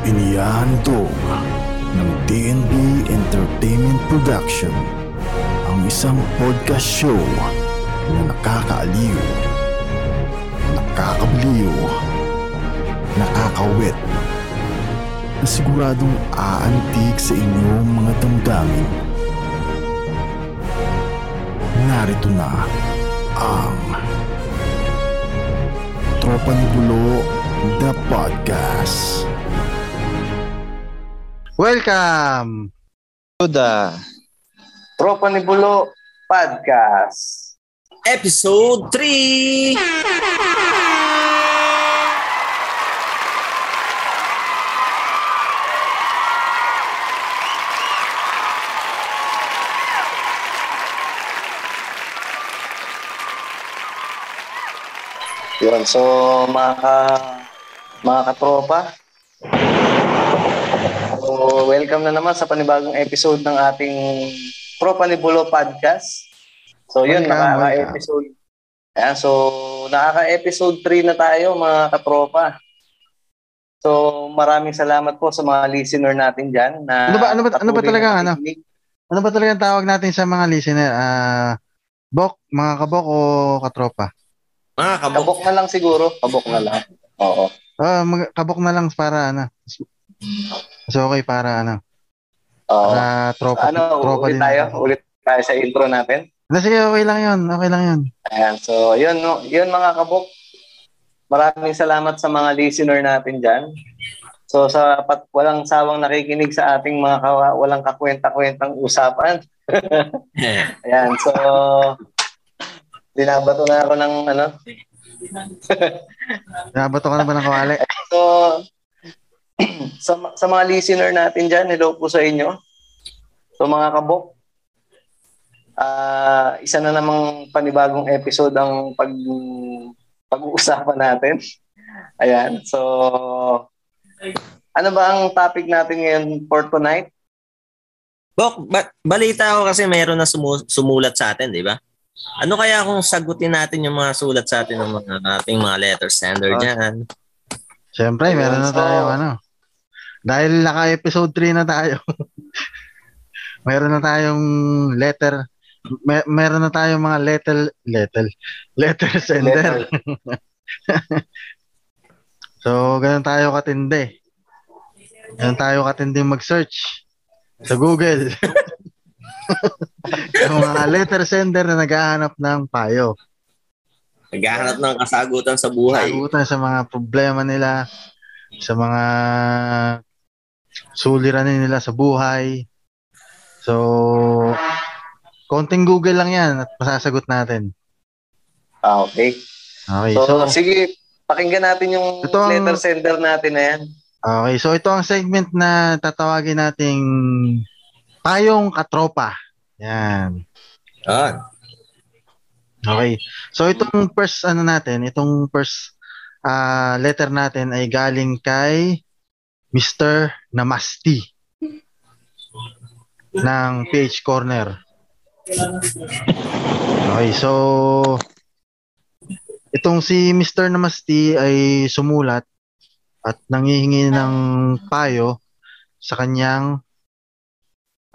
Inihandog ng DNB Entertainment Production ang isang podcast show na nakakaaliw, nakakabliw, nakakawit, na siguradong aantig sa inyong mga damdamin. Narito na ang Tropa ni Bulo The Podcast. Welcome! to the Tropa ni Bulo Podcast. episode 3! Yun, so mga ka, mga katropa. So, welcome na naman sa panibagong episode ng ating Tropa ni Bulo Podcast. So yun, Welcome, nakaka-episode. Ayan, so nakaka-episode 3 na tayo mga katropa. So maraming salamat po sa mga listener natin dyan. Na Ano ba- ano ba- ano ba talaga, ano? Ano ba talaga ang tawag natin sa mga listener? Ah, bok, mga kabok o katropa? Mga kabok. Kabok na lang siguro. Kabok na lang. Oo. Ah, mag- kabok na lang para ano. Mas okay para ano. Oo. Para tropa, ano, tropa ulit din. tayo. Ulit tayo sa intro natin. Na, sige, okay lang yun. Okay lang yun. Ayan, so yun, no, yun mga kabok. Maraming salamat sa mga listener natin dyan. So sa pat walang sawang nakikinig sa ating mga kawa, walang kakwenta-kwentang usapan. Ayan, so binabato na ako ng ano. Nabato ka na ba ng kawali? So sa, sa mga listener natin dyan, hello po sa inyo. So mga kabok, ah isa na namang panibagong episode ang pag pag-uusapan natin. Ayan. So ano ba ang topic natin ngayon for tonight? Bok, ba- balita ko kasi meron na sumu- sumulat sa atin, di ba? Ano kaya kung sagutin natin yung mga sulat sa atin ng mga ating mga letter sender Ah. dyan? Siyempre, meron na So- tayo ano. Dahil naka-episode 3 na tayo. meron na tayong letter may, meron na tayong mga letter letter letter sender. Letter. So, ganun tayo katindi. Ganun tayo katindi mag-search sa Google. yung mga letter sender na naghahanap ng payo. Naghahanap ng kasagutan sa buhay. Sagutan sa mga problema nila, sa mga suliranin nila sa buhay. So, konting Google lang yan at masasagot natin. Ah, okay. Okay, So, so, sige, pakinggan natin yung Ito ang- letter sender natin na yan. okay, so ito ang segment na tatawagin nating Payong Katropa. Yan. Ah, Okay. So itong first ano natin, itong first ah, letter natin ay galing kay Mr. Namasti ng PH Corner. Okay, so itong si Mr. Namasti ay sumulat at nangihingi ng payo sa kanyang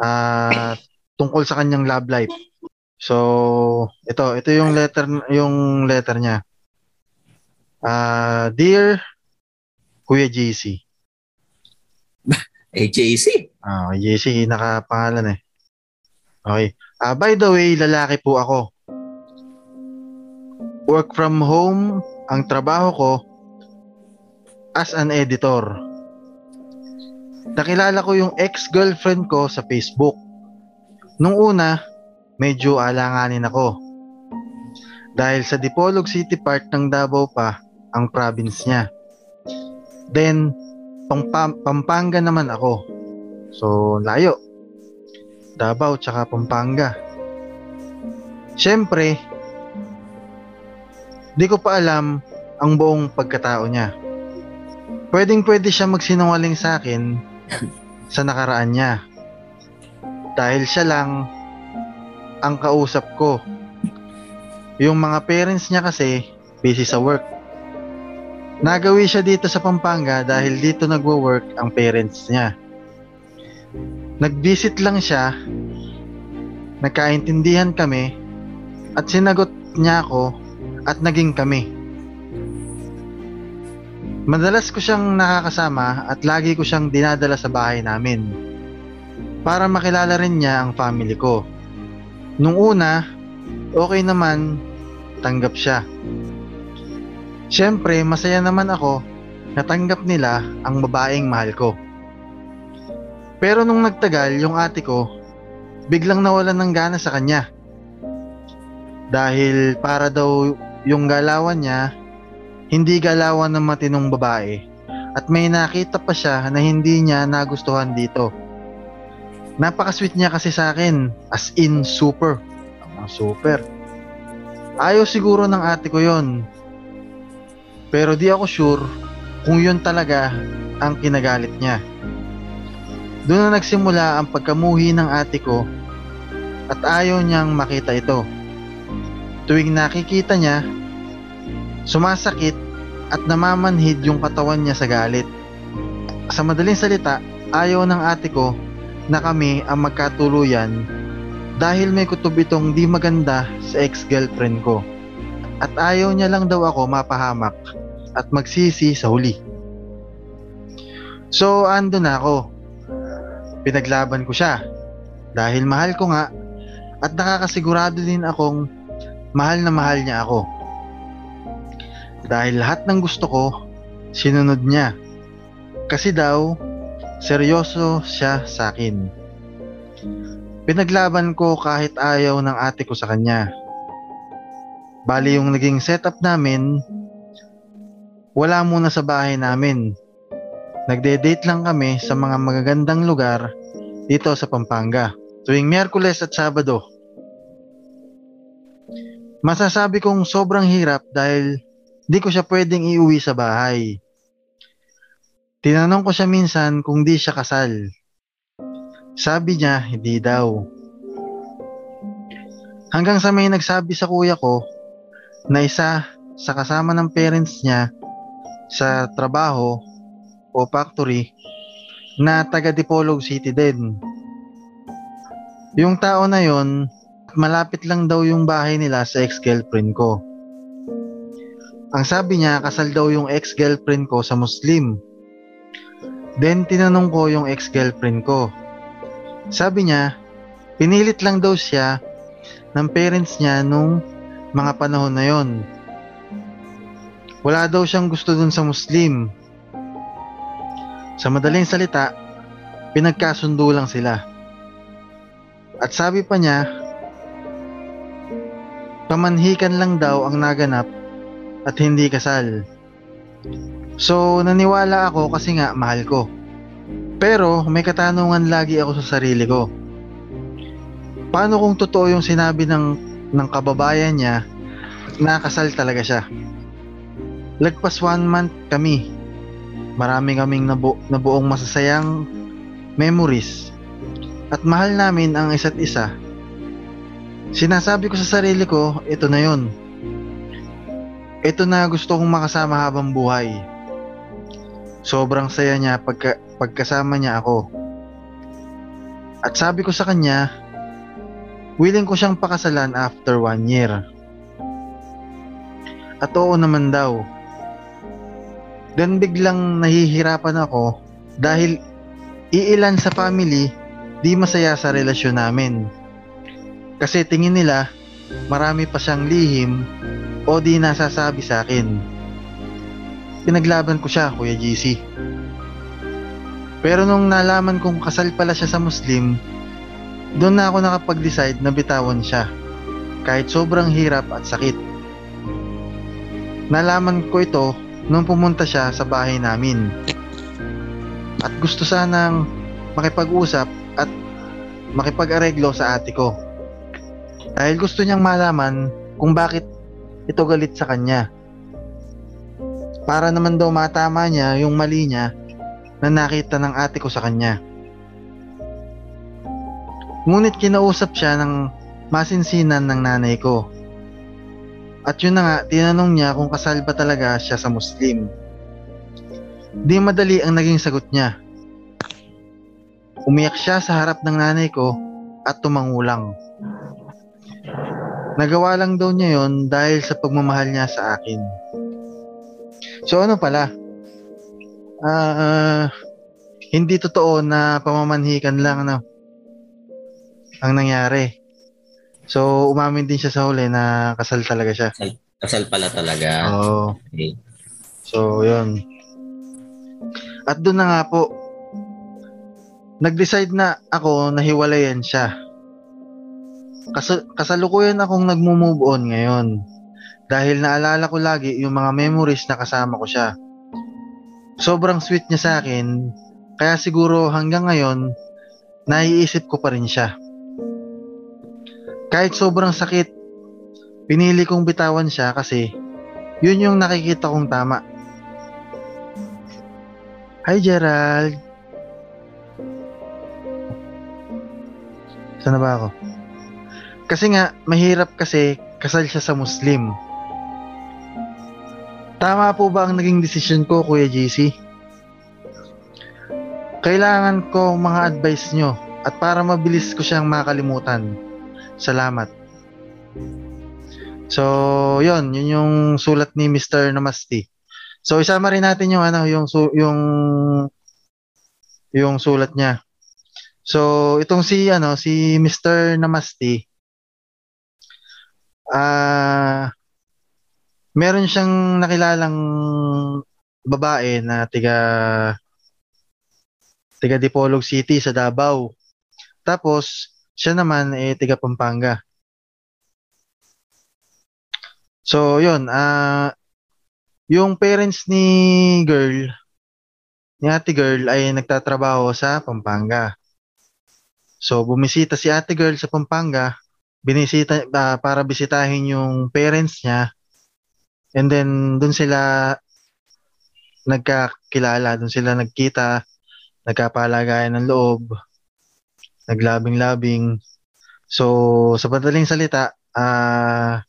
ah, tungkol sa kanyang love life. So, ito, ito yung letter yung letter niya. Ah, dear Kuya JC. AJC. Ah, JC nakapangalan eh. Okay. Ah, by the way, lalaki po ako. Work from home ang trabaho ko as an editor. Nakilala ko yung ex-girlfriend ko sa Facebook. Nung una, medyo alanganin ako. Dahil sa Dipolog City part ng Davao pa ang province niya. Then, Pampa- Pampanga naman ako. So, layo. Davao tsaka Pampanga. Siyempre, di ko pa alam ang buong pagkatao niya. Pwedeng pwede siya magsinungaling sa akin sa nakaraan niya. Dahil siya lang ang kausap ko. Yung mga parents niya kasi busy sa work. Nagawi siya dito sa Pampanga dahil dito nagwo-work ang parents niya. Nag-visit lang siya, nagkaintindihan kami, at sinagot niya ako at naging kami. Madalas ko siyang nakakasama at lagi ko siyang dinadala sa bahay namin para makilala rin niya ang family ko. Nung una, okay naman, tanggap siya. Siyempre, masaya naman ako natanggap nila ang babaeng mahal ko. Pero nung nagtagal, yung ate ko, biglang nawalan ng gana sa kanya. Dahil para daw yung galawan niya, hindi galawan ng matinong babae. At may nakita pa siya na hindi niya nagustuhan dito. Napaka-sweet niya kasi sa akin, as in super. Ang super. Ayaw siguro ng ate ko yon. Pero di ako sure kung yun talaga ang kinagalit niya. Doon na nagsimula ang pagkamuhi ng ate ko at ayaw niyang makita ito. Tuwing nakikita niya, sumasakit at namamanhid yung katawan niya sa galit. Sa madaling salita, ayaw ng ate ko na kami ang magkatuluyan dahil may kutob itong di maganda sa ex-girlfriend ko. At ayaw niya lang daw ako mapahamak at magsisi sa huli. So, ando na ako. Pinaglaban ko siya dahil mahal ko nga at nakakasigurado din akong mahal na mahal niya ako. Dahil lahat ng gusto ko, sinunod niya. Kasi daw, seryoso siya sa akin. Pinaglaban ko kahit ayaw ng ate ko sa kanya. Bali yung naging setup namin, wala muna sa bahay namin. Nagde-date lang kami sa mga magagandang lugar dito sa Pampanga. Tuwing Miyerkules at Sabado. Masasabi kong sobrang hirap dahil di ko siya pwedeng iuwi sa bahay. Tinanong ko siya minsan kung di siya kasal. Sabi niya, hindi daw. Hanggang sa may nagsabi sa kuya ko na isa sa kasama ng parents niya sa trabaho o factory na taga Dipolog City din. Yung tao na yon, malapit lang daw yung bahay nila sa ex-girlfriend ko. Ang sabi niya, kasal daw yung ex-girlfriend ko sa Muslim. Then tinanong ko yung ex-girlfriend ko. Sabi niya, pinilit lang daw siya ng parents niya nung mga panahon na yon. Wala daw siyang gusto dun sa Muslim. Sa madaling salita, pinagkasundo lang sila. At sabi pa niya, pamanhikan lang daw ang naganap at hindi kasal. So, naniwala ako kasi nga mahal ko. Pero may katanungan lagi ako sa sarili ko. Paano kung totoo yung sinabi ng, ng kababayan niya na kasal talaga siya? Lagpas one month kami. Marami kaming nabu nabuong masasayang memories. At mahal namin ang isa't isa. Sinasabi ko sa sarili ko, ito na yon. Ito na gusto kong makasama habang buhay. Sobrang saya niya pagka, pagkasama niya ako. At sabi ko sa kanya, willing ko siyang pakasalan after one year. At oo naman daw. Then biglang nahihirapan ako dahil iilan sa family di masaya sa relasyon namin. Kasi tingin nila marami pa siyang lihim o di nasasabi sa akin. Pinaglaban ko siya, Kuya GC. Pero nung nalaman kong kasal pala siya sa Muslim, doon na ako nakapag-decide na bitawan siya. Kahit sobrang hirap at sakit. Nalaman ko ito nung pumunta siya sa bahay namin. At gusto sanang makipag-usap at makipag-areglo sa ate ko. Dahil gusto niyang malaman kung bakit ito galit sa kanya. Para naman daw matama niya yung mali niya na nakita ng ate ko sa kanya. Ngunit kinausap siya ng masinsinan ng nanay ko. At yun na nga, tinanong niya kung kasal ba talaga siya sa Muslim. Di madali ang naging sagot niya. Umiyak siya sa harap ng nanay ko at tumangulang. Nagawa lang daw niya yon dahil sa pagmamahal niya sa akin. So ano pala? Ah, ah, hindi totoo na pamamanhikan lang ano ang nangyari. So umamin din siya sa huli na kasal talaga siya. Kasal pala talaga. Oo. Okay. So, yun. At doon na nga po, nag-decide na ako na hiwalayan siya. Kas- kasalukuyan akong nagmo-move on ngayon. Dahil naalala ko lagi yung mga memories na kasama ko siya. Sobrang sweet niya sa akin, kaya siguro hanggang ngayon, naiisip ko pa rin siya. Kahit sobrang sakit, pinili kong bitawan siya kasi yun yung nakikita kong tama. Hi Gerald. Saan na ba ako? Kasi nga, mahirap kasi kasal siya sa Muslim. Tama po ba ang naging desisyon ko, Kuya JC? Kailangan ko mga advice nyo at para mabilis ko siyang makalimutan. Salamat. So, yun, yun yung sulat ni Mr. Namaste. So, isama rin natin yung ano, yung yung yung sulat niya. So, itong si ano, si Mr. Namaste ah meron siyang nakilalang babae na tiga tiga Dipolog City sa Davao. Tapos, siya naman eh tiga Pampanga. So, yun, ah yung parents ni girl, ni ate girl ay nagtatrabaho sa Pampanga. So, bumisita si ate girl sa Pampanga, binisita ah, para bisitahin yung parents niya. And then doon sila nagkakilala, doon sila nagkita, nagkapalagayan ng loob, naglabing-labing. So, sa madaling salita, ah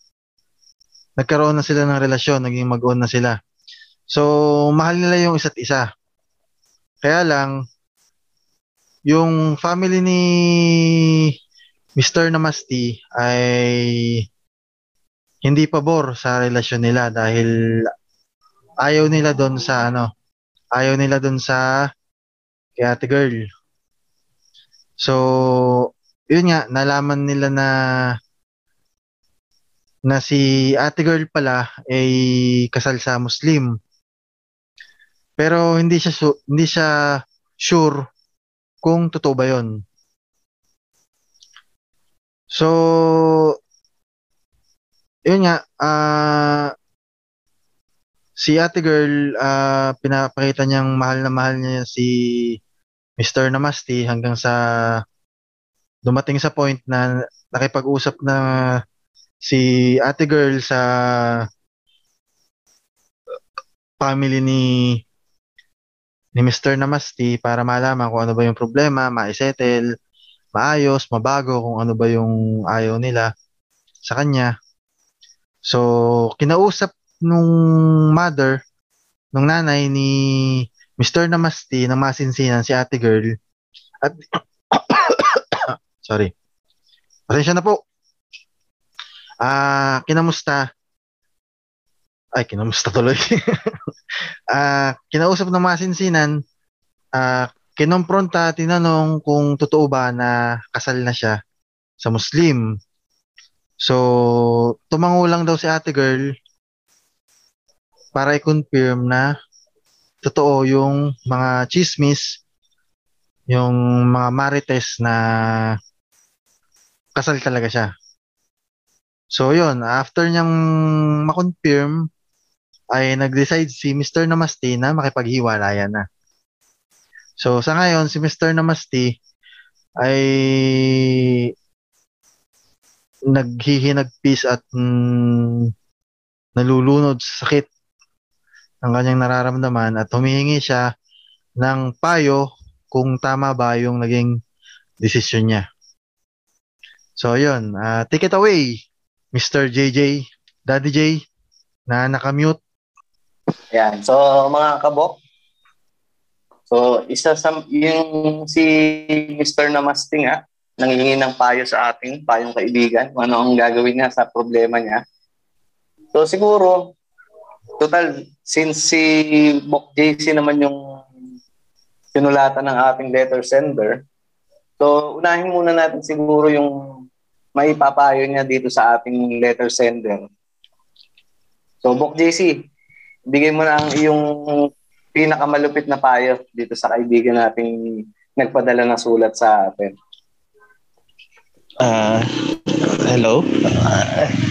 nagkaroon na sila ng relasyon, naging mag-on na sila. So, mahal nila yung isa't isa. Kaya lang, yung family ni Mr. Namasti ay hindi pabor sa relasyon nila dahil ayaw nila doon sa ano, ayaw nila doon sa kay girl. So, yun nga, nalaman nila na na si ate girl pala ay kasal sa Muslim. Pero hindi siya su- hindi siya sure kung totoo ba 'yon. So yun nga ah si ate girl ah pinapakita niyang mahal na mahal niya si Mr. Namasti hanggang sa dumating sa point na nakipag-usap na si ate girl sa family ni ni Mr. Namasti para malaman kung ano ba yung problema, maisettle, maayos, mabago kung ano ba yung ayaw nila sa kanya. So, kinausap nung mother, nung nanay ni Mr. Namasti ng masinsinan si ate girl at sorry. Pasensya na po. Ah, kinamusta? Ay, kinamusta tuloy. Ah, kinausap ng masinsinan, ah, kinompronta, tinanong kung totoo ba na kasal na siya sa Muslim. So, tumango lang daw si ate girl para i-confirm na totoo yung mga chismis, yung mga marites na kasal talaga siya. So, yun, after niyang makonfirm, ay nag-decide si Mr. Namaste na makipaghiwalayan na. So, sa ngayon, si Mr. Namaste ay naghihinagpis at mm, nalulunod sa sakit ng kanyang nararamdaman at humihingi siya ng payo kung tama ba yung naging desisyon niya. So, yun. ah, take it away, Mr. JJ, Daddy J, na nakamute. Yan. So, mga kabok, So, isa sa yung si Mr. Namaste nga, nangingi ng payo sa ating payong kaibigan, ano ang gagawin niya sa problema niya. So, siguro, total, since si Bok JC naman yung sinulatan ng ating letter sender, so unahin muna natin siguro yung maipapayo niya dito sa ating letter sender. So, Bok JC, bigay mo na ang iyong pinakamalupit na payo dito sa kaibigan nating nagpadala ng sulat sa atin. Ah, hello. Ang,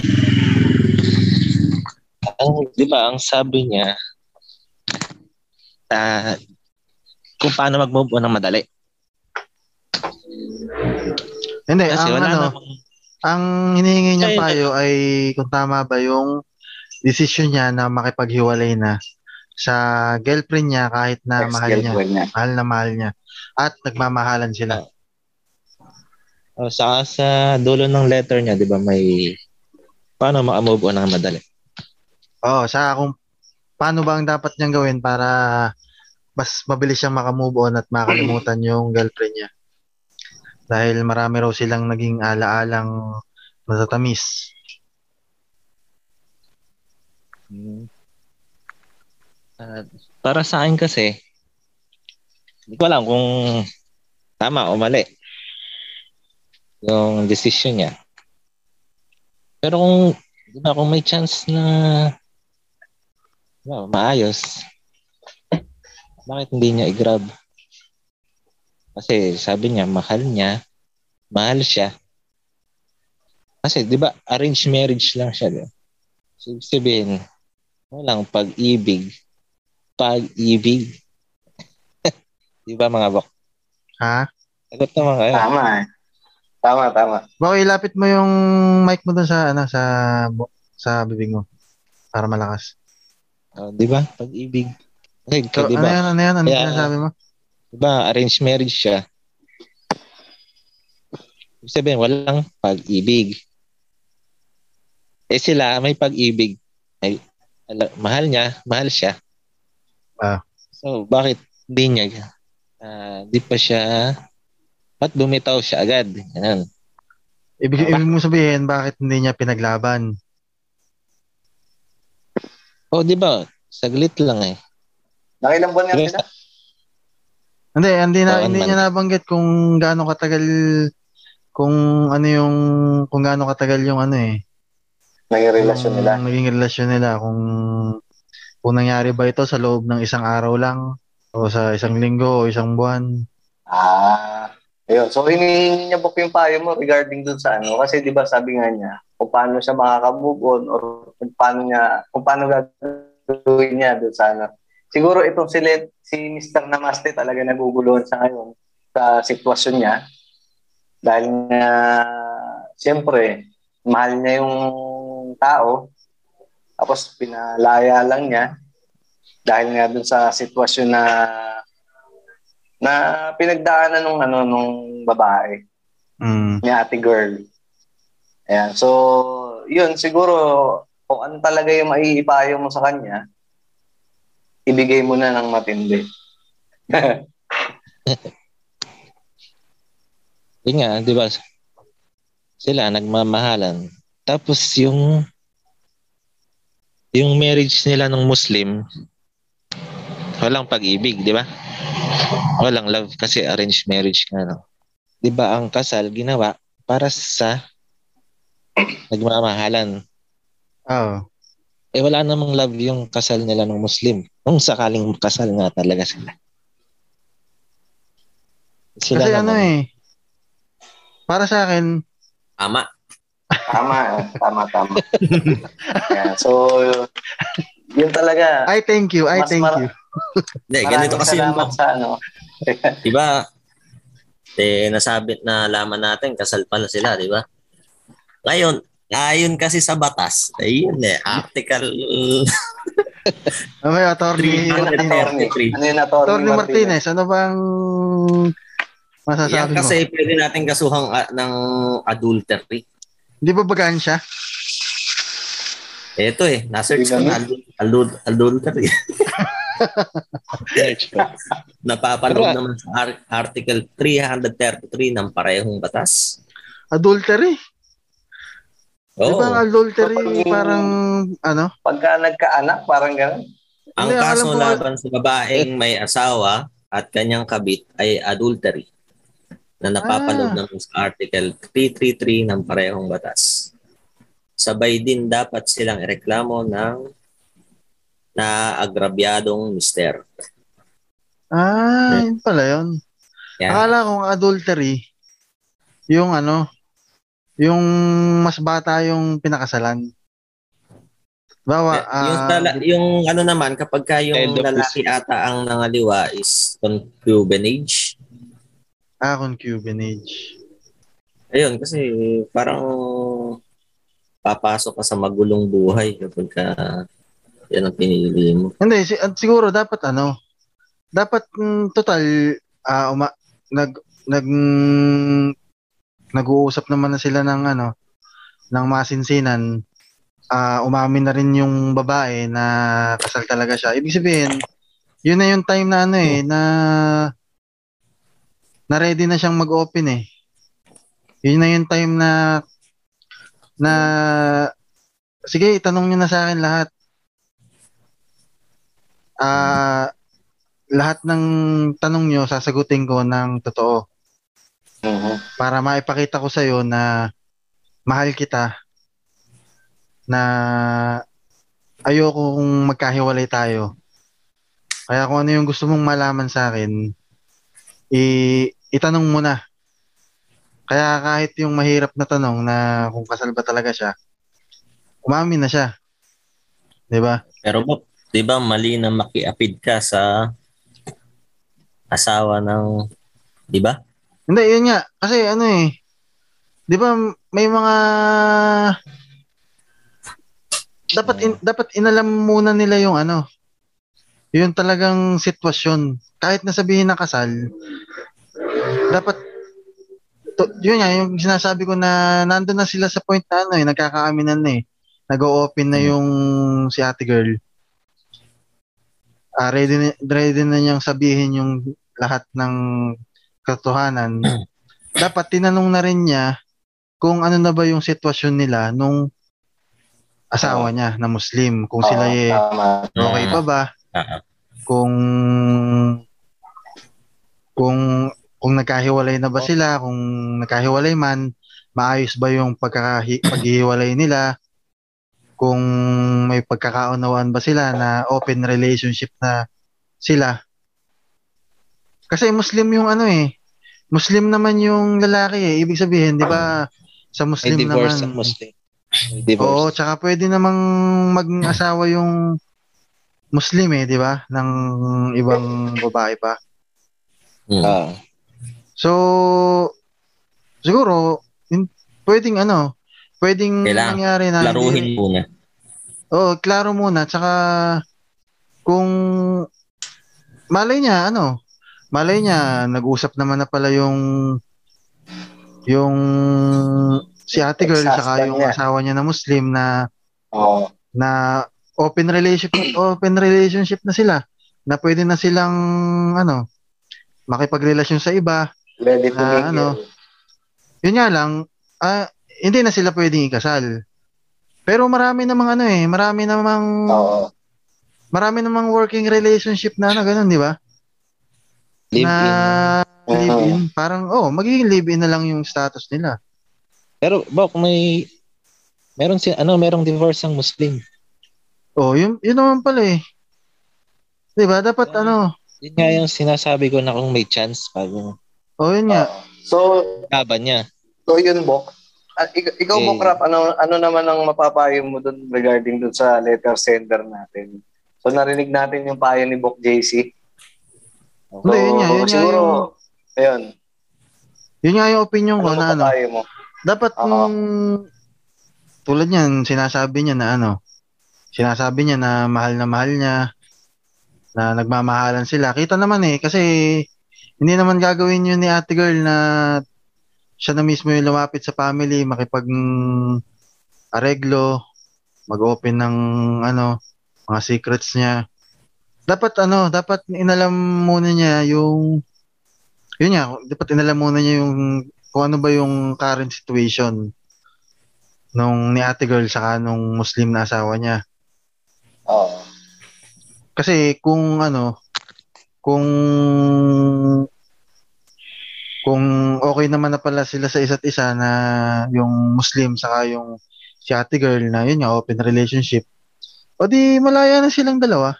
di ba, ang sabi niya, ah, kung paano mag-move on ng madali. Hindi, Kasi ang wala ano, namang, ang hinihingi niyang Ayun. payo ay kung tama ba yung desisyon niya na makipaghiwalay na sa girlfriend niya kahit na mahal niya. Niya. Mahal na mahal niya. At nagmamahalan sila. oh, sa, sa dulo ng letter niya, di ba, may paano maka-move on ng madali. Oo, sa kung paano ba ang dapat niyang gawin para mas mabilis siyang makamove on at makalimutan yung girlfriend niya. Dahil marami raw silang naging ala-alang matatamis. Ah, para sa akin kasi, hindi ko alam kung tama o mali yung decision niya. Pero kung, di kung may chance na ba, maayos, bakit hindi niya i-grab? Kasi sabi niya, mahal niya, mahal siya. Kasi, di ba, arranged marriage lang siya. Di ba? So, ibig sabihin, walang pag-ibig. Pag-ibig. di ba mga bok? Ha? Sagot naman kayo. Tama eh. Tama, tama. Baka ilapit mo yung mic mo dun sa ano sa sa bibig mo para malakas. Oh, di ba? Pag-ibig. Okay, So, di ano ba? yan, ano yan? Ano Kaya- sinasabi mo? Di ba, arranged marriage siya. Ibig sabihin, walang pag-ibig. Eh sila, may pag-ibig. Ay, ala- mahal niya, mahal siya. Ah. So, bakit di niya, ah, di pa siya, ba't bumitaw siya agad? Ganun. Ibig, ibig mo sabihin, bakit hindi niya pinaglaban? Oh, di ba? Saglit lang eh. Nakilang buwan nga sila? Hindi, hindi na Oo, hindi niya nabanggit kung gaano katagal kung ano yung kung gaano katagal yung ano eh. Naging relasyon nila. Naging relasyon nila kung kung nangyari ba ito sa loob ng isang araw lang o sa isang linggo o isang buwan. Ah, ayun. So, hinihingi niya book yung payo mo regarding dun sa ano. Kasi di ba sabi nga niya, kung paano siya makaka-move on or kung paano niya, kung paano gagawin niya dun sa ano. Siguro itong si, Let, si Mr. Namaste talaga naguguluhan sa ngayon sa sitwasyon niya. Dahil nga, siyempre, mahal niya yung tao. Tapos pinalaya lang niya dahil nga dun sa sitwasyon na na pinagdaanan nung ano nung babae Mm. ni ate girl. Ayan. So, yun siguro kung ano talaga yung maiipayo mo sa kanya, ibigay mo na ng matindi. Yun nga, di ba? Sila nagmamahalan. Tapos yung yung marriage nila ng Muslim, walang pag-ibig, di ba? Walang love kasi arranged marriage nga. No? Di ba ang kasal ginawa para sa nagmamahalan. Oo. Eh wala namang love yung kasal nila ng Muslim. Kung sakaling kasal nga talaga sila. Sila Kasi ano naman, eh. Para sa akin, Tama. Tama, eh. tama, tama. Ayan. So, yun talaga. I thank you, I thank mara- you. Hindi, ganito Maraming kasi yung sa ano. Di ba? Eh, nasabi na laman natin, kasal pala sila, di ba? Ngayon, ayon kasi sa batas, ayun eh, article Attorney Ano, Martinez. attorney? 3. Ano yung attorney Attorney Martinez, ano bang Yan masasabi mo? kasi pwede natin kasuhang ah, ng adultery. Di ba bagaan siya? Ito eh, nasearch ko na adul- adul- adultery. Wala. naman sa ar- Article 333 ng parehong batas. Adultery. Di Oo. ba ang adultery Kapag- parang ano? Pagka nagkaanak, parang gano'n. Ang Hindi, kaso laban sa babaeng may asawa at kanyang kabit ay adultery na napapaloob Ah. naman sa Article 333 ng parehong batas. Sabay din dapat silang ireklamo ng na agrabyadong mister. Ah, yun pala yun. Yan. Akala kong adultery, yung ano, yung mas bata yung pinakasalan. Bawa, yung, ah, tala- yung ano naman, kapag ka yung lalaki ata ang nangaliwa is concubinage. ah, concubinage. Ayun, kasi parang papasok ka sa magulong buhay kapag ka yan ang pinili mo. Hindi, si, at siguro dapat ano, dapat mm, total, ah, uma, nag, nag, nag-uusap naman na sila ng ano, ng masinsinan, ah, umamin na rin yung babae na kasal talaga siya. Ibig sabihin, yun na yung time na ano eh, na na ready na siyang mag-open eh. Yun na yung time na na sige, itanong niyo na sa akin lahat. Ah, lahat ng tanong niyo sasagutin ko ng totoo para maipakita ko sa iyo na mahal kita na ayoko kung magkahiwalay tayo. Kaya kung ano yung gusto mong malaman sa akin, i- itanong mo na. Kaya kahit yung mahirap na tanong na kung kasal ba talaga siya, umamin na siya. 'Di ba? Pero di ba mali na makiapid ka sa asawa ng, di ba? Hindi, yun nga. Kasi ano eh, di ba may mga dapat in, dapat inalam muna nila yung ano, yung talagang sitwasyon. Kahit nasabihin na kasal, dapat to, yun nga, yung sinasabi ko na nandun na sila sa point na ano eh, nagkakaaminan na eh. Nag-o-open na yung si ate girl. Ah, ready, na, ready na niyang sabihin yung lahat ng katotohanan. Dapat tinanong na rin niya kung ano na ba yung sitwasyon nila nung asawa niya na Muslim. Kung sila eh, okay pa ba? Kung kung kung nagkahiwalay na ba sila, kung nagkahiwalay man, maayos ba yung pagkakahi, paghihiwalay nila? Kung may pagkakaunawaan ba sila na open relationship na sila? Kasi Muslim yung ano eh. Muslim naman yung lalaki eh. Ibig sabihin, di ba, sa May Muslim divorce naman. ang Muslim. May Oo, divorce. tsaka pwede namang maging asawa yung Muslim eh, di ba? Ng ibang babae pa. hmm. Ah. So, siguro, in, pwedeng ano, pwedeng Kailangan nangyari na Laruhin muna. Oo, klaro muna. Tsaka, kung malay niya, ano, malay niya, nag-usap naman na pala yung yung si ate girl saka yung niya. asawa niya na Muslim na Oo. na open relationship open relationship na sila na pwede na silang ano makipagrelasyon sa iba Ready to mingle. ano? yun nga lang ah, hindi na sila pwedeng ikasal pero marami namang ano eh marami namang Oo. marami namang working relationship na ano ganun di ba Live na in. live-in parang oh magiging live-in na lang yung status nila Pero Bok, may meron si ano, merong divorce ang Muslim. oh yun yun naman pala eh di ba dapat Yeah. ano Yun nga yung sinasabi ko na kung may chance pag oh yun nga Oo. So, laban niya. so yun, Bok. Ah, ik- ikaw, Eh. Bok Rap, ano, ano naman ang mapapayo mo dun regarding dun sa letter sender natin? So, narinig natin yung payo ni Bok JC. So, Hindi, yun nga, yun nga siguro, yung- ayun, yun nga yung opinion ko ano na ano mo? dapat Oo. nung tulad niyan, sinasabi niya na ano, sinasabi niya na mahal na mahal niya, na nagmamahalan sila. Kita naman eh, kasi hindi naman gagawin yun ni ate girl na siya na mismo yung lumapit sa family, makipag areglo, mag-open ng ano, mga secrets niya. dapat ano, dapat inalam muna niya yung yun nga, dapat inalam muna niya yung kung ano ba yung current situation nung ni ate girl saka nung Muslim na asawa niya. Oo. Kasi kung ano, kung kung okay naman na pala sila sa isa't isa na yung Muslim saka yung si ate girl na yun nga, open relationship, o di malaya na silang dalawa.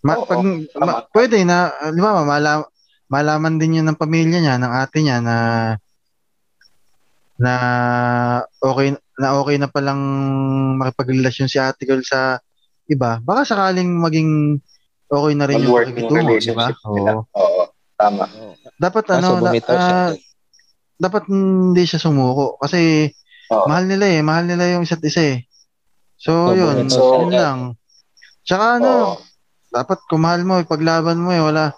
Ma- Oo, pag, tama. ma- pwede na, di ba, mala- malaman din yun ng pamilya niya, ng ate niya na na okay na okay na palang makipagrelasyon si ate girl sa iba. Baka sakaling maging okay na rin yung pakikitungo, di ba? Oo. Oo. Tama. Dapat Kaso ano, bumitaw siya. ah, dapat hindi siya sumuko kasi Oo. mahal nila eh, mahal nila yung isa't isa eh. So, So, yun, siya. yun lang. Tsaka ano, Oo. dapat kung mahal mo, ipaglaban mo eh, wala.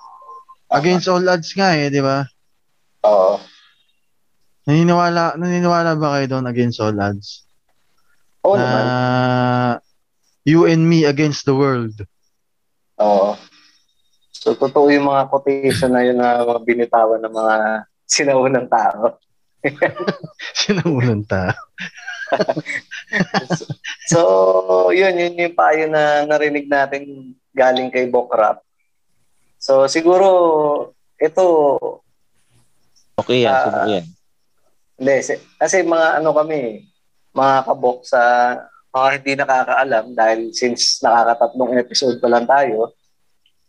Against all odds nga eh, di ba? Oo. Naniniwala, naniniwala ba kayo doon against all odds? Oo na naman. you and me against the world. Oo. So, totoo yung mga quotation na yun na mga binitawan ng mga sinaunang tao. Sinaunang ta. So, yun, yun yung payo na narinig natin galing kay Bokrap. So, siguro, ito, Okay yan, siguro yan. hindi, si- kasi mga ano kami, mga kabok sa mga hindi nakakaalam dahil since nakakatatlong episode pa lang tayo.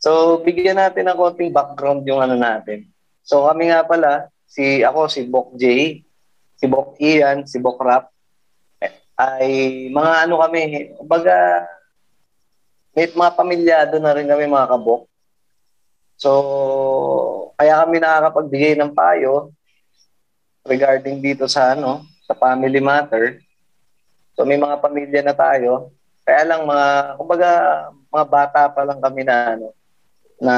So, bigyan natin ng konting background yung ano natin. So, kami nga pala, si ako, si Bok J, si Bok Ian, si Bok Rap, ay mga ano kami, baga, may mga pamilyado na rin kami mga kabok. So, kaya kami nakakapagbigay ng payo regarding dito sa ano, sa family matter. So may mga pamilya na tayo. Kaya lang mga kumbaga mga bata pa lang kami na ano na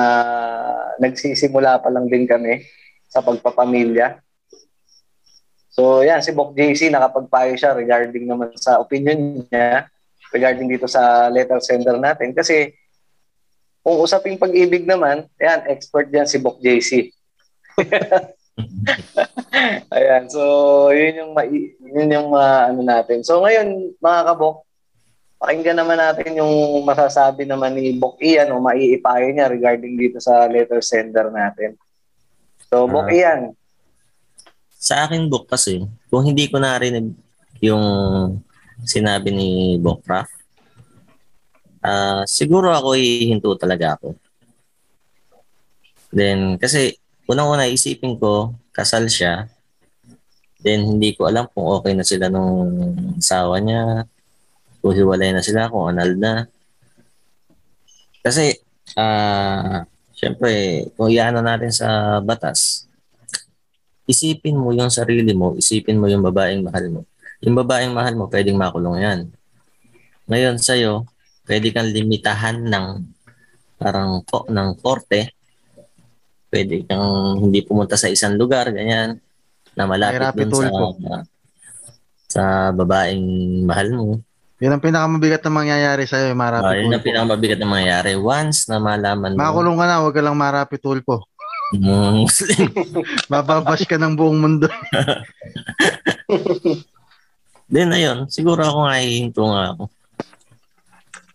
nagsisimula pa lang din kami sa pagpapamilya. So yan si Bok JC nakapagpayo siya regarding naman sa opinion niya regarding dito sa letter sender natin kasi kung usaping pag-ibig naman, yan, expert yan si Bok JC. Ayan, so yun yung mai- yun yung ma- ano natin. So ngayon, mga kabok, pakinggan naman natin yung masasabi naman ni Bok Ian o maiipayo niya regarding dito sa letter sender natin. So, Bok Ah. Ian, Sa akin book kasi, kung hindi ko narinig yung sinabi ni Bokraf, ah siguro ako hihinto talaga ako. Then, kasi unang-una isipin ko, kasal siya. Then, hindi ko alam kung okay na sila nung asawa niya. Kung hiwalay na sila, kung anal na. Kasi, ah syempre, kung iano natin sa batas, isipin mo yung sarili mo, isipin mo yung babaeng mahal mo. Yung babaeng mahal mo, pwedeng makulong yan. Ngayon sa'yo, pwede kang limitahan ng parang ko, ng korte. Pwede kang hindi pumunta sa isang lugar, ganyan, na malapit dun sa, tulpo. sa babaeng mahal mo. Yun ang pinakamabigat na mangyayari sa'yo, yung Uh, marapi yun ang pinakamabigat na mangyayari. Once na malaman mo, Makakulong ka na, huwag ka lang marapi tulpo. mm, Muslim, Mababash ka ng buong mundo. Then ayun, siguro ako nga hihinto nga ako.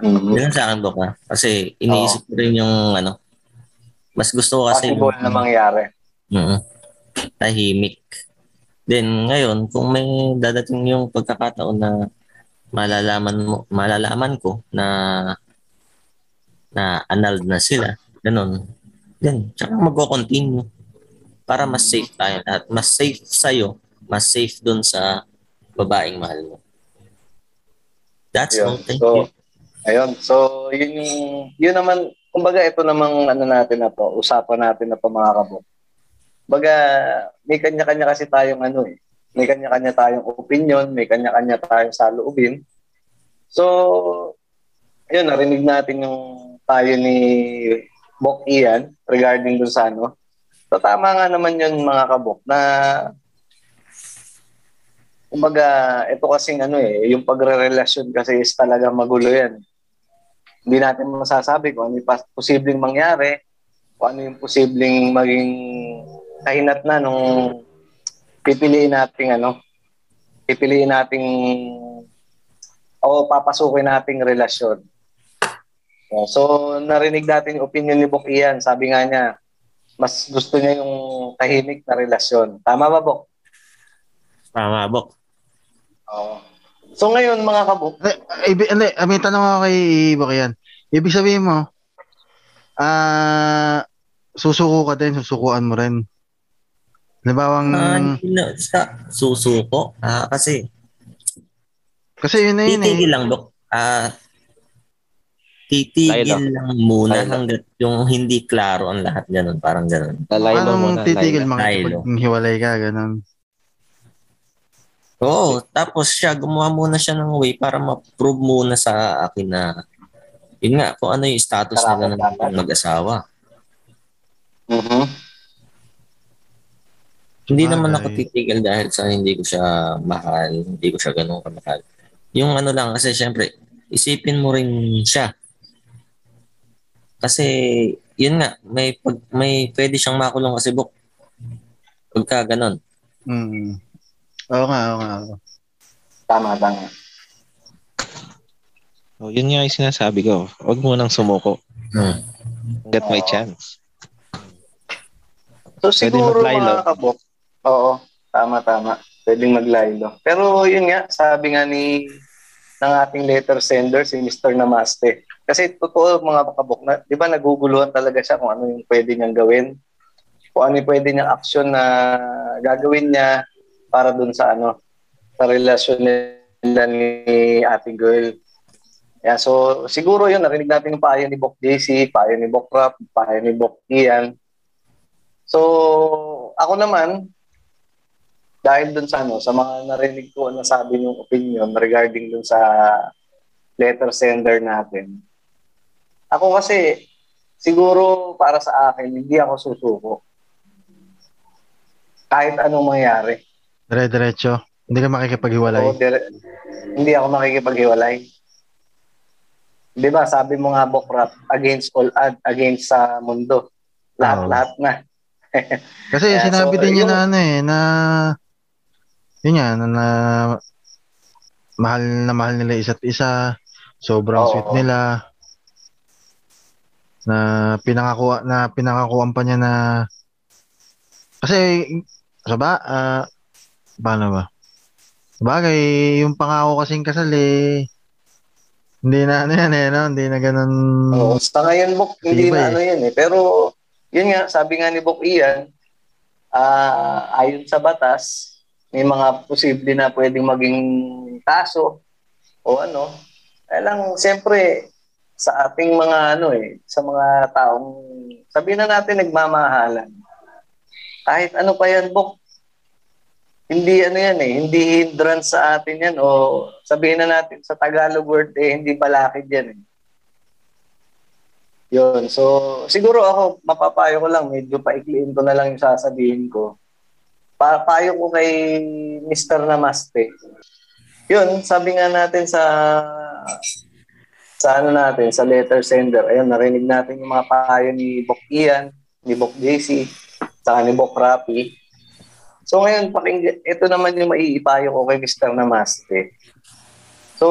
Yun ang sa akin, Dok, ha? Kasi iniisip ko rin yung ano, mas gusto ko kasi possible na mangyari. Mm, tahimik. Then ngayon, kung may dadating yung pagkakataon na malalaman mo, malalaman ko na na annulled na sila, ganun. Then, tsaka magko-continue para mas safe tayo lahat. Mas safe sa'yo, mas safe dun sa babaeng mahal mo. That's Yun. all. Thank So, you. Ayun. So, yun yung, yun naman, kumbaga ito namang ano natin na to, usapan natin na to mga kabok. Baga, may kanya-kanya kasi tayong ano eh. May kanya-kanya tayong opinion, may kanya-kanya tayong saloobin. So, yun, narinig natin yung tayo ni Bok Ian regarding dun sa ano. So, tama nga naman yun mga kabok na kumbaga, ito kasing ano eh, yung pagre-relasyon kasi is talaga magulo yan. Hindi natin masasabi kung ano yung posibleng mangyari, kung ano yung posibleng maging kahinat na nung pipiliin nating ano, pipiliin nating o papasukin nating relasyon. So, narinig natin yung opinion ni Bok Ian. Sabi nga niya, mas gusto niya yung tahimik na relasyon. Tama ba, Bok? Tama, Bok. Oo. So, ngayon, mga kabok, Eh, ibi, hindi, ah, may tanong ako kay Ibok yan. Ibig sabihin mo, ah, susuko ka din, susukuan mo rin. Halimbawa, Ah, hindi na, sa susuko. Ah, kasi, kasi yun na yun eh. titigil lang, Bok. Ah, titigil lang muna Laylo. hanggat yung hindi klaro ang lahat ganun. Parang ganun. Lalaylo Anong muna. titigil mga hiwalay ka, ganun. Oo, tapos siya, gumawa muna siya ng way para ma-prove muna sa akin na yun nga, kung ano yung status nila ng mag-asawa. Mhm. Hindi Bagay. naman ako titigil dahil sa hindi ko siya mahal, hindi ko siya ganun kamahal. Yung ano lang, kasi syempre, isipin mo rin siya. Kasi, yun nga, may, pag, may pwede siyang makulong kasi book. Pagka ganon. Mm. Oo nga, oo nga. oo. tama, tama. Oh, yun nga yung sinasabi ko. Huwag mo nang sumuko Hmm. hanggat may chance. So, Pwede siguro, mga kabok, oo, tama, tama. Pwedeng maglaylo. Pero, yun nga, sabi nga ni ng ating letter sender, si Mr. Namaste. Kasi totoo mga kabok, na, di ba naguguluhan talaga siya kung ano yung pwede niyang gawin, kung ano yung pwede niyang aksyon na gagawin niya para dun sa ano, sa relasyon nila ni ating girl. Yeah, so siguro yun, narinig natin yung payo ni Bok JC, payo ni Bok Rap, payo ni Bok Ian. So, ako naman, dahil dun sa ano, sa mga narinig ko na sabi yung opinion regarding dun sa letter sender natin. Ako kasi, siguro para sa akin, hindi ako susuko. Kahit anong mangyari. Dire-diretso. Hindi ka makikipaghiwalay. Oo, dire- hindi ako makikipaghiwalay. Di ba, sabi mo nga, Bokrap, against all ad, against sa mundo. Lahat-lahat na. Kasi Kaya, sinabi so, din niya yung- na ano eh, na yun nga, na, na mahal na mahal nila isa't isa, sobrang Oo. sweet nila, na pinangakuha na pinangakuan pa niya na kasi sa ba ah, paano ba bagay yung pangako kasing kasal eh hindi na ano yan eh no? hindi na ganun Oo, sa ngayon, Bok, hindi na eh. ano yan eh. Pero, yun nga, sabi nga ni Bok Ian, ah, ayon sa batas, may mga posible na pwedeng maging kaso o ano. Kaya lang, siyempre, sa ating mga ano eh, sa mga taong, sabihin na natin nagmamahalan. Kahit ano pa yan, Bok, hindi ano yan eh, hindi hindrance sa atin yan o sabihin na natin sa Tagalog word eh, hindi balakid yan eh. Yun. So, siguro ako, mapapayo ko lang, medyo paikliin ko na lang yung sasabihin ko. Pa ko kay Mr. Namaste. Yun, sabi nga natin sa sa ano natin, sa letter sender. Ayun, narinig natin yung mga payo ni Bok Ian, ni Bok JC, saka ni Bok Rapi. So ngayon, pakinggan, ito naman yung maiipayo ko kay Mr. Namaste. So,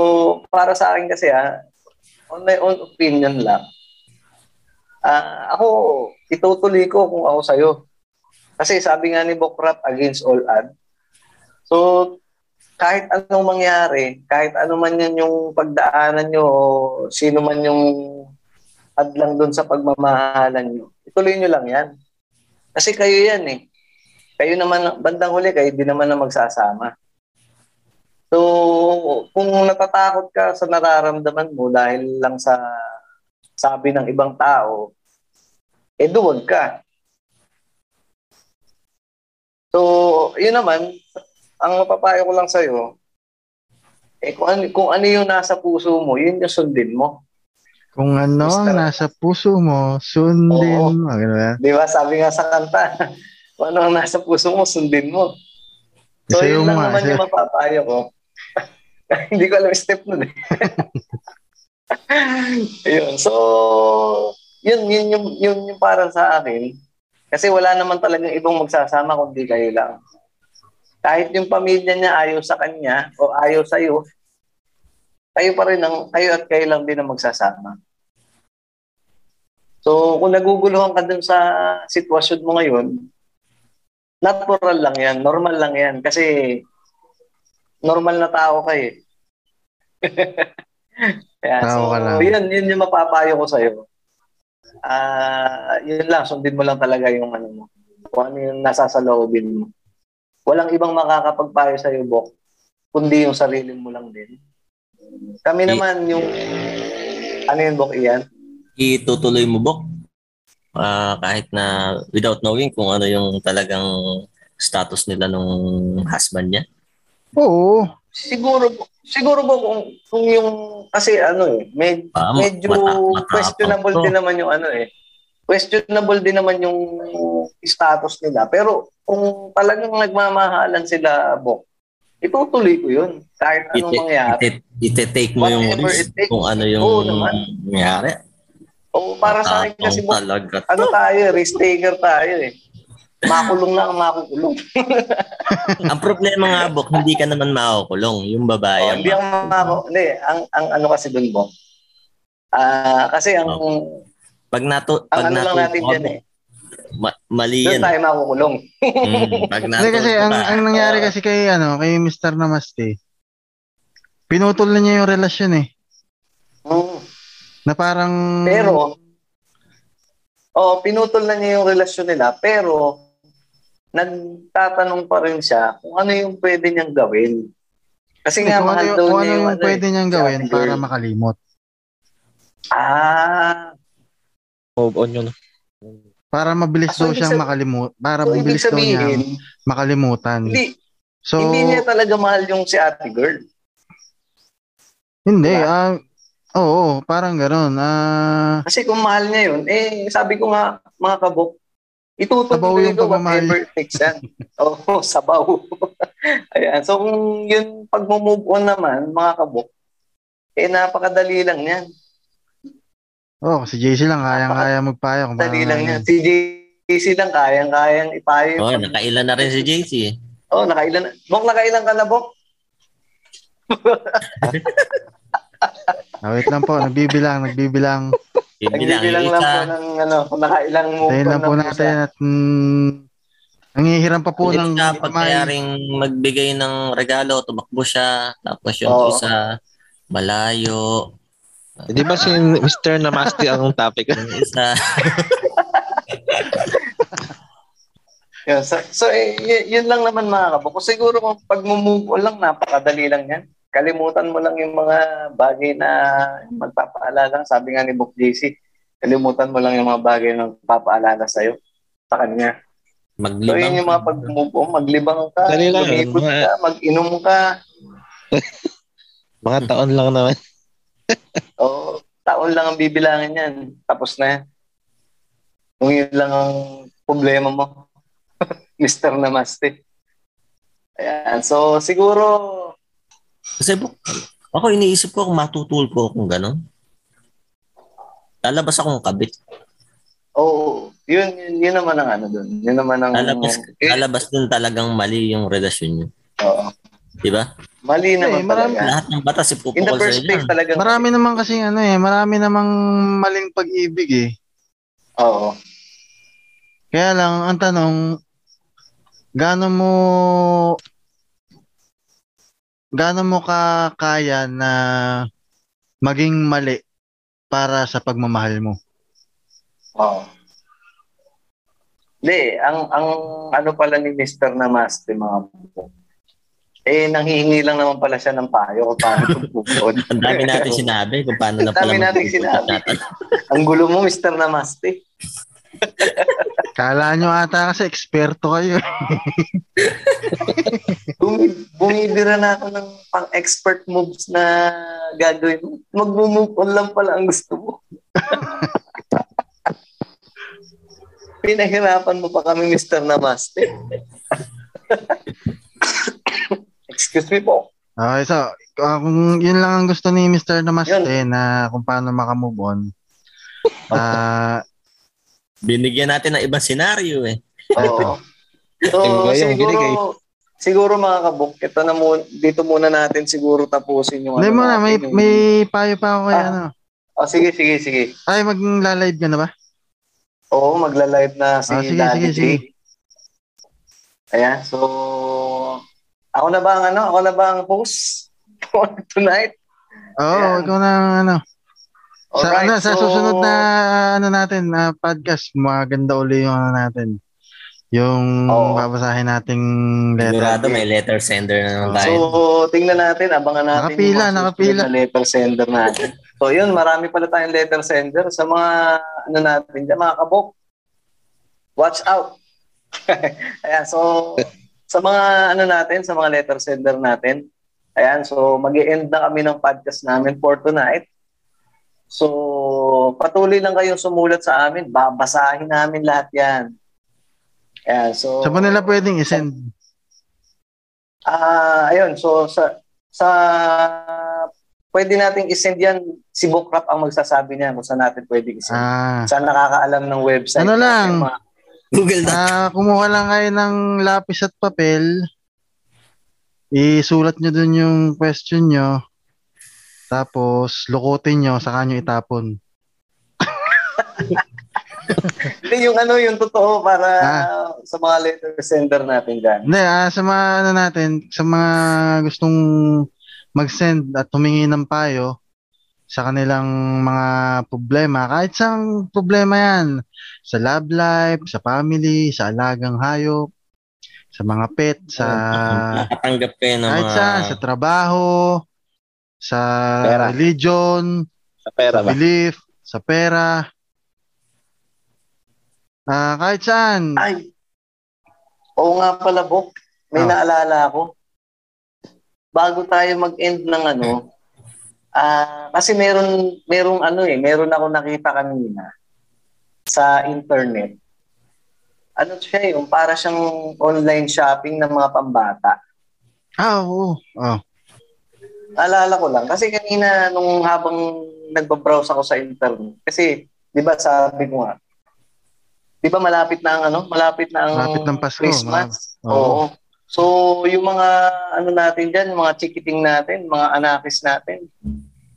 para sa akin kasi ha, on my own opinion lang, Ah, ako, itutuloy ko kung ako sa'yo. Kasi sabi nga ni Bokrap, against all ad. So, kahit anong mangyari, kahit ano man yan yung pagdaanan nyo o sino man yung adlang doon sa pagmamahalan nyo, ituloy nyo lang yan. Kasi kayo yan eh. Kayo naman, bandang huli, kayo di naman na magsasama. So, kung natatakot ka sa nararamdaman mo dahil lang sa sabi ng ibang tao, eh duwag ka. So, yun naman, ang mapapayo ko lang sa'yo, eh kung ano, kung ano yung nasa puso mo, yun yung sundin mo. kung ano ang Mr. nasa puso mo sundin Oo. mo? Di ba? Sabi nga sa kanta, kung ano ang nasa puso mo, sundin mo. So, Isayaw yun lang nga, naman yung mapapayo ko. Hindi ko alam yung step nun eh. Ayun. So, yun, yun, yun, yun yung para sa akin. Kasi wala naman talagang ibang magsasama kundi kayo lang. Kahit yung pamilya niya ayaw sa kanya o ayaw sa iyo, kayo pa rin ang, kayo at kayo lang din ang magsasama. So, kung naguguluhan ka dun sa sitwasyon mo ngayon, natural lang yan, normal lang yan. Kasi, normal na tao ka eh. Kaya, Tao so, ka lang. yun, yun yung mapapayo ko sa'yo. Ah, yun lang, sundin mo lang talaga yung ano mo. Kung ano yung nasa sa loobin mo. Walang ibang makakapagpayo sa'yo, Bok, kundi yung sarili mo lang din. Kami naman yung, ano yun, Bok, iyan? itutuloy mo, Bok. Ah, kahit na without knowing kung ano yung talagang status nila nung husband niya. Oo. Siguro, siguro po kung, kung yung, kasi ano eh, med, Ah, medyo mata- questionable to. din naman yung ano eh. Questionable din naman yung status nila. Pero kung talagang nagmamahalan sila, Bok, itutuloy ko yun. Kahit anong Ite- mangyari. ite- Ite-take mo yung risk it kung ano yung Oo naman. nangyari. O para sa akin kasi, talaga ano tayo, risk taker tayo eh. Makulong lang ang makukulong. Ang problema nga, Bok, hindi ka naman makukulong. Yung babae. Oh, hindi ang mako, hindi, ang, ang ano kasi dun, Bok. Ah, kasi ang, Pag nato, ang pag ano lang natuto natin dyan eh. ma- mali Doon yan. tayo makukulong. Mm, pag Hindi natuto kasi ang, ang nangyari Oo. kasi kay ano, kay Mr. Namaste. Pinutol na niya yung relasyon eh. Mm. Na parang Pero, oh, pinutol na niya yung relasyon nila, pero nagtatanong pa rin siya kung ano yung pwede niyang gawin. Kasi nga, kung ano, mahal yung- daw kung ano niya yung yung ano pwede eh, niyang gawin ate para girl. makalimot. Ah, Move on yun. Para mabilis so daw ibig siyang sab- makalimut. Para so mabilis daw niya makalimutan. hindi, So, hindi niya talaga mahal yung si ate girl. hindi. Ah oo, parang gano'n. Ah, Kasi kung mahal niya yun, eh, sabi ko nga, mga kabok, Sabaw itutuloy yung ko whatever it takes yan. Oo, sabaw. Ayan. So, kung yun, pag move on naman, mga kabok, eh, napakadali lang yan. oh, si JC lang kayang-kaya magpayo. Kung Dali lang yan. Si JC lang, kayang-kayang ipayo. oh, nakailan na rin si JC. Oh, nakailan. Bok, nakailan ka na, Bok? Ah, wait lang po, nagbibilang, nagbibilang. Bibilang Nagbibilang yung lang isa. po ng, ano, kung nakailang move Tayo lang po na natin at mm, nangihiram pa po Hindi ng hindi pag kayaring magbigay ng regalo, tumakbo siya. Tapos yung Oo. isa, malayo. Eh, Di ba si Mr. Namaste ang topic? Yung isa, Yeah, so, so eh, y- yun lang naman mga kabok. Siguro kung pag move on lang, napakadali lang yan. Kalimutan mo lang yung mga bagay na magpapaalala. Sabi nga ni Book JC, kalimutan mo lang yung mga bagay na magpapaalala sa'yo sa kanya. So maglibang. yun yung mga pag-move on, maglibang ka, Dali lang, mga- ka, mag-inom ka, Mga taon lang naman. o taon lang ang bibilangin yan. Tapos na yan. Kung yun lang ang problema mo, Mr. Namaste. Ayan. So, siguro, Kasi bu- ako iniisip ko kung matutulog ko kung gano'n. Lalabas akong kabit. Oo, yun, yun, yun naman ang ano doon. Yun naman ang... Lalabas, eh, lalabas din talagang mali yung relasyon niyo. oo. Di ba? Mali naman marami- talaga. Lahat ng batas In the ipupukol first sa place inyo. talaga. Marami naman kasi ano eh, marami namang maling pag-ibig eh. Oo. Kaya lang, ang tanong, gaano mo gaano mo ka kaya na maging mali para sa pagmamahal mo? Oo. Hindi, ang, ang ano pala ni Mr. Namaste, mga po, eh, nanghihingi lang naman pala siya ng payo kung paano tugpugod. Ang dami natin sinabi kung paano na Ang dami pala natin sinabi. ang gulo mo, Mr. Namaste. Kala nyo ata kasi eksperto kayo. Bumi, bumibira na ako ng pang-expert moves na gagawin mo. Mag-move on lang pala ang gusto mo. Pinahirapan mo pa kami, Mr. Namaste. Excuse me po. Okay, so, ah, kung yun lang ang gusto ni Mr. Namaste na kung paano makamove on. Ah, Binigyan natin ng ibang senaryo eh. Oo. So, Iba yung binigay. siguro, siguro mga kabuk, ito na muna, dito muna natin siguro tapusin yung hindi ano mo na, may, yung- may payo pa ako kay Ah. ano. Oh, sige, sige, sige. Ay, mag-live ka na ba? Oo, magla-live na si Ah, sige, Daddy sige, J. sige. Ayan, so ako na ba ang ano? Ako na ba ang host for tonight? Oo, Ayan. ikaw na ang ano. Sa, Alright, ano, sa so- susunod na ano natin, na podcast, maganda uli yung ano natin. Yung Oo. babasahin nating letter. Sigurado may letter sender na naman tayo. So, tingnan natin, abangan natin Nakapila, yung mga nakapila. na letter sender natin. So, yun, marami pala tayong letter sender sa mga, ano natin dyan, mga kabok. Watch out! Ayan, so, sa mga, ano natin, sa mga letter sender natin, ayan, so, mag end na kami ng podcast namin for tonight. So, patuloy lang kayong sumulat sa amin. Babasahin namin lahat yan. Ayan, so... Sa nila pwedeng isend. Ah, ayun. So sa sa pwede nating isend yan si Bookrap ang magsasabi niya kung saan natin pwede isend. Ah, Saan nakakaalam ng website. Ano lang? mga- Google na. ah, kumuha lang kayo ng lapis at papel. Isulat nyo dun yung question nyo. Tapos, lukutin nyo, saka nyo itapon. Hindi, yung ano, yung totoo para Ah. sa mga letter sender natin dyan. Hindi, ah, sa mga ano natin, sa mga gustong mag-send at humingi ng payo sa kanilang mga problema, kahit saan problema yan, sa love life, sa family, sa alagang hayop, sa mga pet, sa Nakatanggap kayo ng kahit mga... saan, sa trabaho, sa Pera. religion, Sa pera sa ba? belief, sa pera, ah kahit saan. Ay, oo nga pala, Bok. May Ah. naalala ako. Bago tayo mag-end ng ano, ah kasi meron, merong ano eh, meron ako nakita kanina sa internet. Ano siya eh, yung para siyang online shopping ng mga pambata. Ah, oo. Oh. Naalala ko lang. Kasi kanina nung habang nagbabrowse ako sa internet, kasi di ba sabi ko nga, di ba malapit na ang ano, malapit na ang Malapit ng Pasko, Christmas. Oo. Oo. So, yung mga ano natin diyan, mga chikiting natin, mga anakis natin,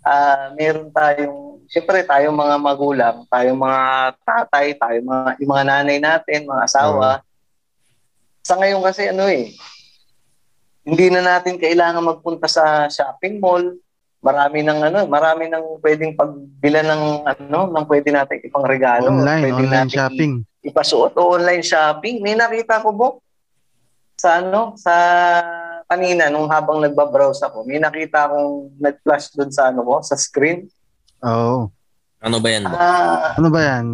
ah meron tayong siyempre tayong mga magulang, tayong mga tatay, tayong mga yung mga nanay natin, mga asawa. Sa ngayon kasi ano eh, hindi na natin kailangan magpunta sa shopping mall. Marami ng ano, marami ng pwedeng pagbila ng ano, ng pwede natin ipang regalo. Online, pwede online natin shopping. ipasuot o online shopping. May nakita ko, Bok, sa ano, sa kanina, nung habang nagbabrowse ako, may nakita akong nag-flash doon sa ano ko, sa screen. Oo. Ano ba yan? Bok? Ah, Ano ba yan?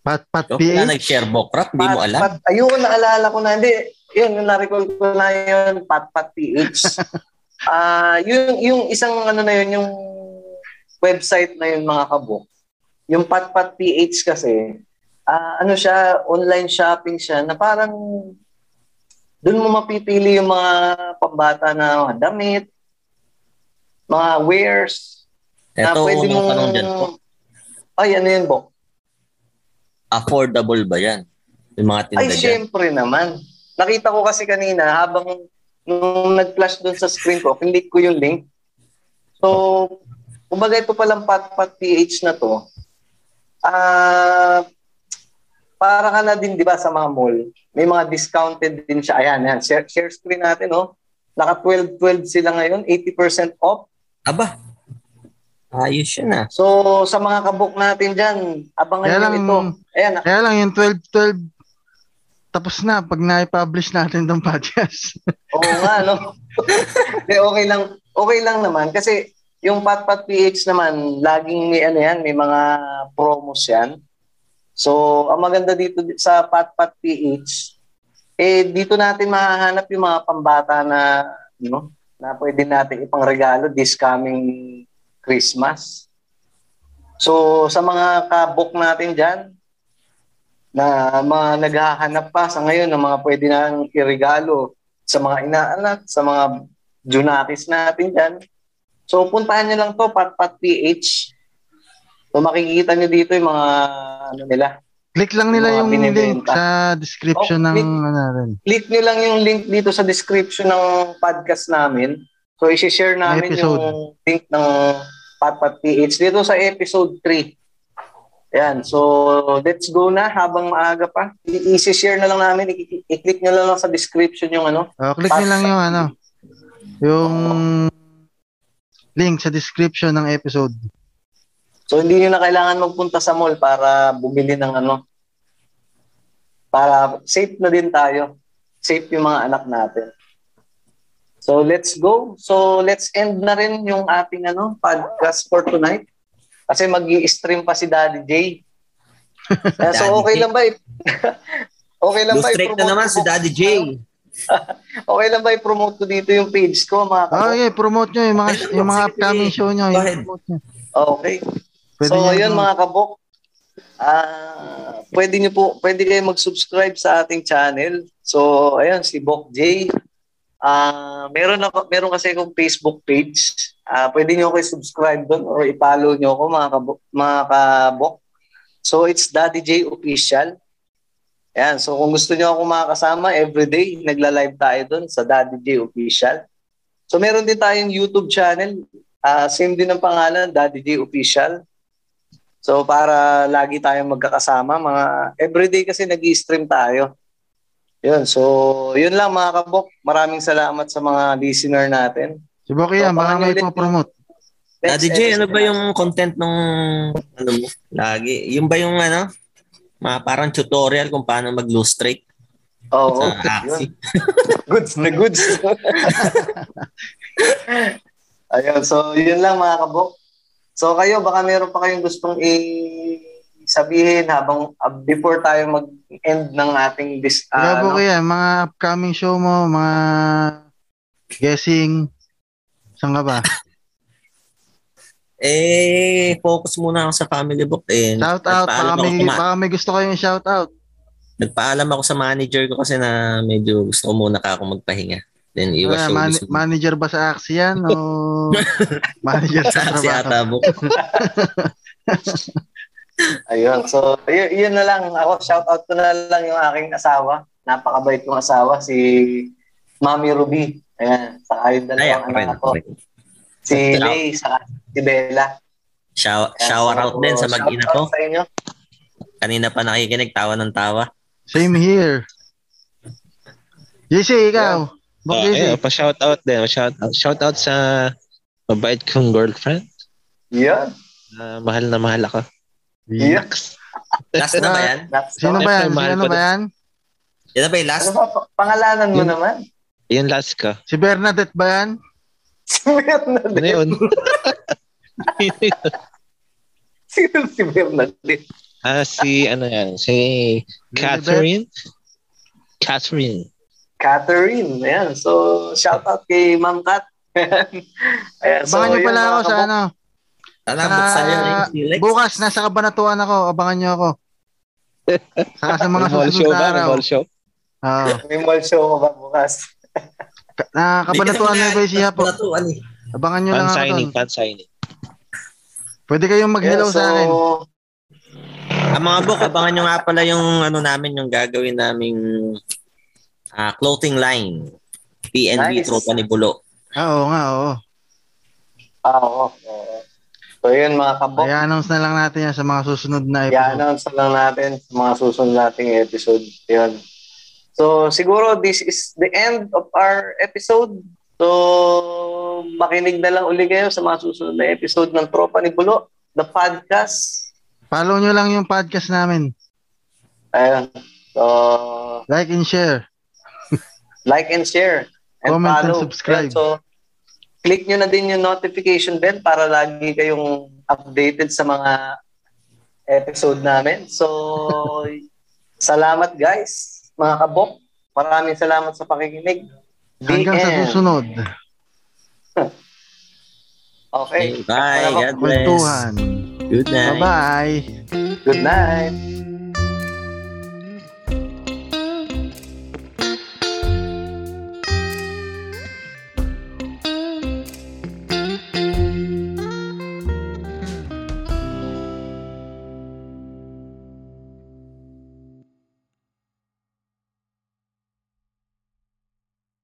Pat Pat kaya PH? nag-share Bokrap, di mo alam. Pat, ayun, naalala ko na. Hindi, yun, na-recall ko na yun, Pat Pat PH. Ah, yung, yung isang ano na yun, yung website na yun, mga kabok. Yung Pat Pat PH kasi, ah, ano siya, online shopping siya, na parang doon mo mapipili yung mga pambata na mga damit, mga wares, na Ito, pwede unang mong... tanong dyan po. Ay, ano yun, Bok? Affordable ba yan? Yung mga tinda Ay, dyan. syempre naman. Nakita ko kasi kanina, habang nung nag-flash doon sa screen ko, click ko yung link. So, kumbaga ito palang Patpat PH na to, ah, para ka na din, di ba, sa mga mall, may mga discounted din siya. Ayan, ayan. Share, share screen natin, oh. Naka 12-12 sila ngayon, 80% off. Aba, ayos yun ah. So, sa mga kabuk natin dyan, abangan Kaya nyo lang, ito. Ayan, kaya lang yung 12-12 tapos na pag na-publish natin tong podcast. Oo nga, no? Hindi, okay lang. Okay lang naman. Kasi yung Patpat PH naman, laging may ano yan, may mga promos yan. So, ang maganda dito sa Patpat PH, eh, dito natin mahahanap yung mga pambata na, know, na pwede natin ipang regalo this coming Christmas. So, sa mga kabok natin dyan, na mga naghahanap pa sa ngayon ng mga pwede nang iregalo sa mga inaanak, sa mga Junakis natin dyan. So, puntahan nyo lang to, Patpat PH. So, makikita nyo dito yung mga, ano nila, Click lang nila Mga yung link sa description Oh, ng click. ano rin. click nyo lang yung link dito sa description ng podcast namin. So, isi-share namin Episode. yung link ng Patpat PH dito sa episode 3. Ayan, so let's go na habang maaga pa. I- isi-share na lang namin, I- i-click nyo lang, lang sa description yung ano. Oh, click nyo lang yung ano, yung link sa description ng episode. So hindi nyo na kailangan magpunta sa mall para bumili ng ano. Para safe na din tayo. Safe yung mga anak natin. So let's go. So let's end na rin yung ating ano podcast for tonight. Kasi mag stream pa si Daddy J. Kaya so Daddy okay J. lang ba? i- okay lang ba? Lustrate na naman ko si? Daddy J. Okay lang ba i-promote ko dito yung page ko mga Oh, kabok? okay, promote nyo yung mga yung mga upcoming show nyo. Yung ahead. promote nyo. Okay. Pwede so, yun mga kabok. Ah, pwede niyo po, pwede kayo mag-subscribe sa ating channel. So, ayun si Bok J. Ah, meron ako, meron kasi akong Facebook page. Ah, pwede niyo ako i-subscribe doon or i-follow niyo ako mga kabok, mga kabok. So, it's Daddy J official. Ayan, so kung gusto niyo ako makakasama everyday, nagla-live tayo doon sa Daddy J official. So, meron din tayong YouTube channel. Ah, same din ang pangalan, Daddy J official. So para lagi tayong magkakasama, mga everyday kasi nag-stream tayo. Yun, so yun lang mga kabok. Maraming salamat sa mga listener natin. Si Boki yan, So, baka may nyo ulit po-promote. Next Daddy J, ano ba na. yung content nung ano mo? Lagi. Yung ba yung ano? Mga parang tutorial kung paano mag-lustrate Oo, sa yun. Axie. Goods na goods. Ayun, so yun lang mga kabok. So kayo, baka meron pa kayong gustong i sabihin habang uh, before tayo mag-end ng ating dis, Ikaw, ah, ano, Boki yan, mga upcoming show mo, mga guessing. Saan ka ba? Eh, focus muna ako sa family book. Eh, Shout out, baka may, sa ma- baka may gusto kayong shout out. nagpaalam ako sa manager ko kasi na medyo gusto ko muna ka ako magpahinga. Then iwas yung man- manager ba sa Axie yan o manager sa? Ata book. Ayun. So, y- yun na lang. Ako, shout out ko na lang yung aking asawa. Napakabait kong asawa, si Mami Ruby. Ayan. Saka yung Ay, dalawang okay, anak ko. Si Lay, saka si Bella. Shower, Ayan, shower so, out din sa mag-ina ko. sa inyo. Kanina pa nakikinig, tawa ng tawa. Same here. JC, ikaw. Bok Oh, ayun, pa-shout out din. Shout out, shout out sa mabait kong girlfriend. Yan. na mahal na mahal ako. Yeah. Last na ba yan? Sino ba yan? Sino ba yan? Yan na ba yung last? Ano ba? pa- Pangalanan mo naman. Yan last ko. Si Bernadette ba yan? Si Bernadette. Ano yun? Sino si Bernadette? ah, si, ano yan? Si Catherine? Catherine. Catherine. Ayan. So, shout out kay Ma'am Kat. Ayan. Abangan nyo yun, pala ako sa ano. Tala, Sa- buksan yun. eh. Bukas, nasa kabanatuan ako. Abangan nyo ako. Saka sa mga mall show susunod na ba? May araw. mall show? Oo. May mall show ko ba bukas? Na kabanatuan na ba siya po? Kabanatuan eh. Abangan nyo lang Fan ako signing, doon. fan signing. Pwede kayong mag-hello Yeah, so, sa akin. Ang mga book, abangan nyo nga pala yung ano namin, yung gagawin naming ah, clothing line. PNB Nice. Tropa ni Bulo. Ah, oo nga, oo. Ah, oo. oo. So, yun mga kabok. I-announce na lang natin yan sa mga susunod na episode. I-announce na lang natin sa mga susunod nating episode. Yun. So, siguro this is the end of our episode. So, makinig na lang uli kayo sa mga susunod na episode ng Tropa ni Bulo, the podcast. Follow nyo lang yung podcast namin. Ayun. So, Like and share. like and share. And Comment and follow. subscribe. Ayun. So, click nyo na din yung notification bell para lagi kayong updated sa mga episode namin. So, salamat guys, mga kabok. Maraming salamat sa pakikinig. The Hanggang sa end. susunod. Okay. Bye. God bless. Good night. Bye-bye. Good night.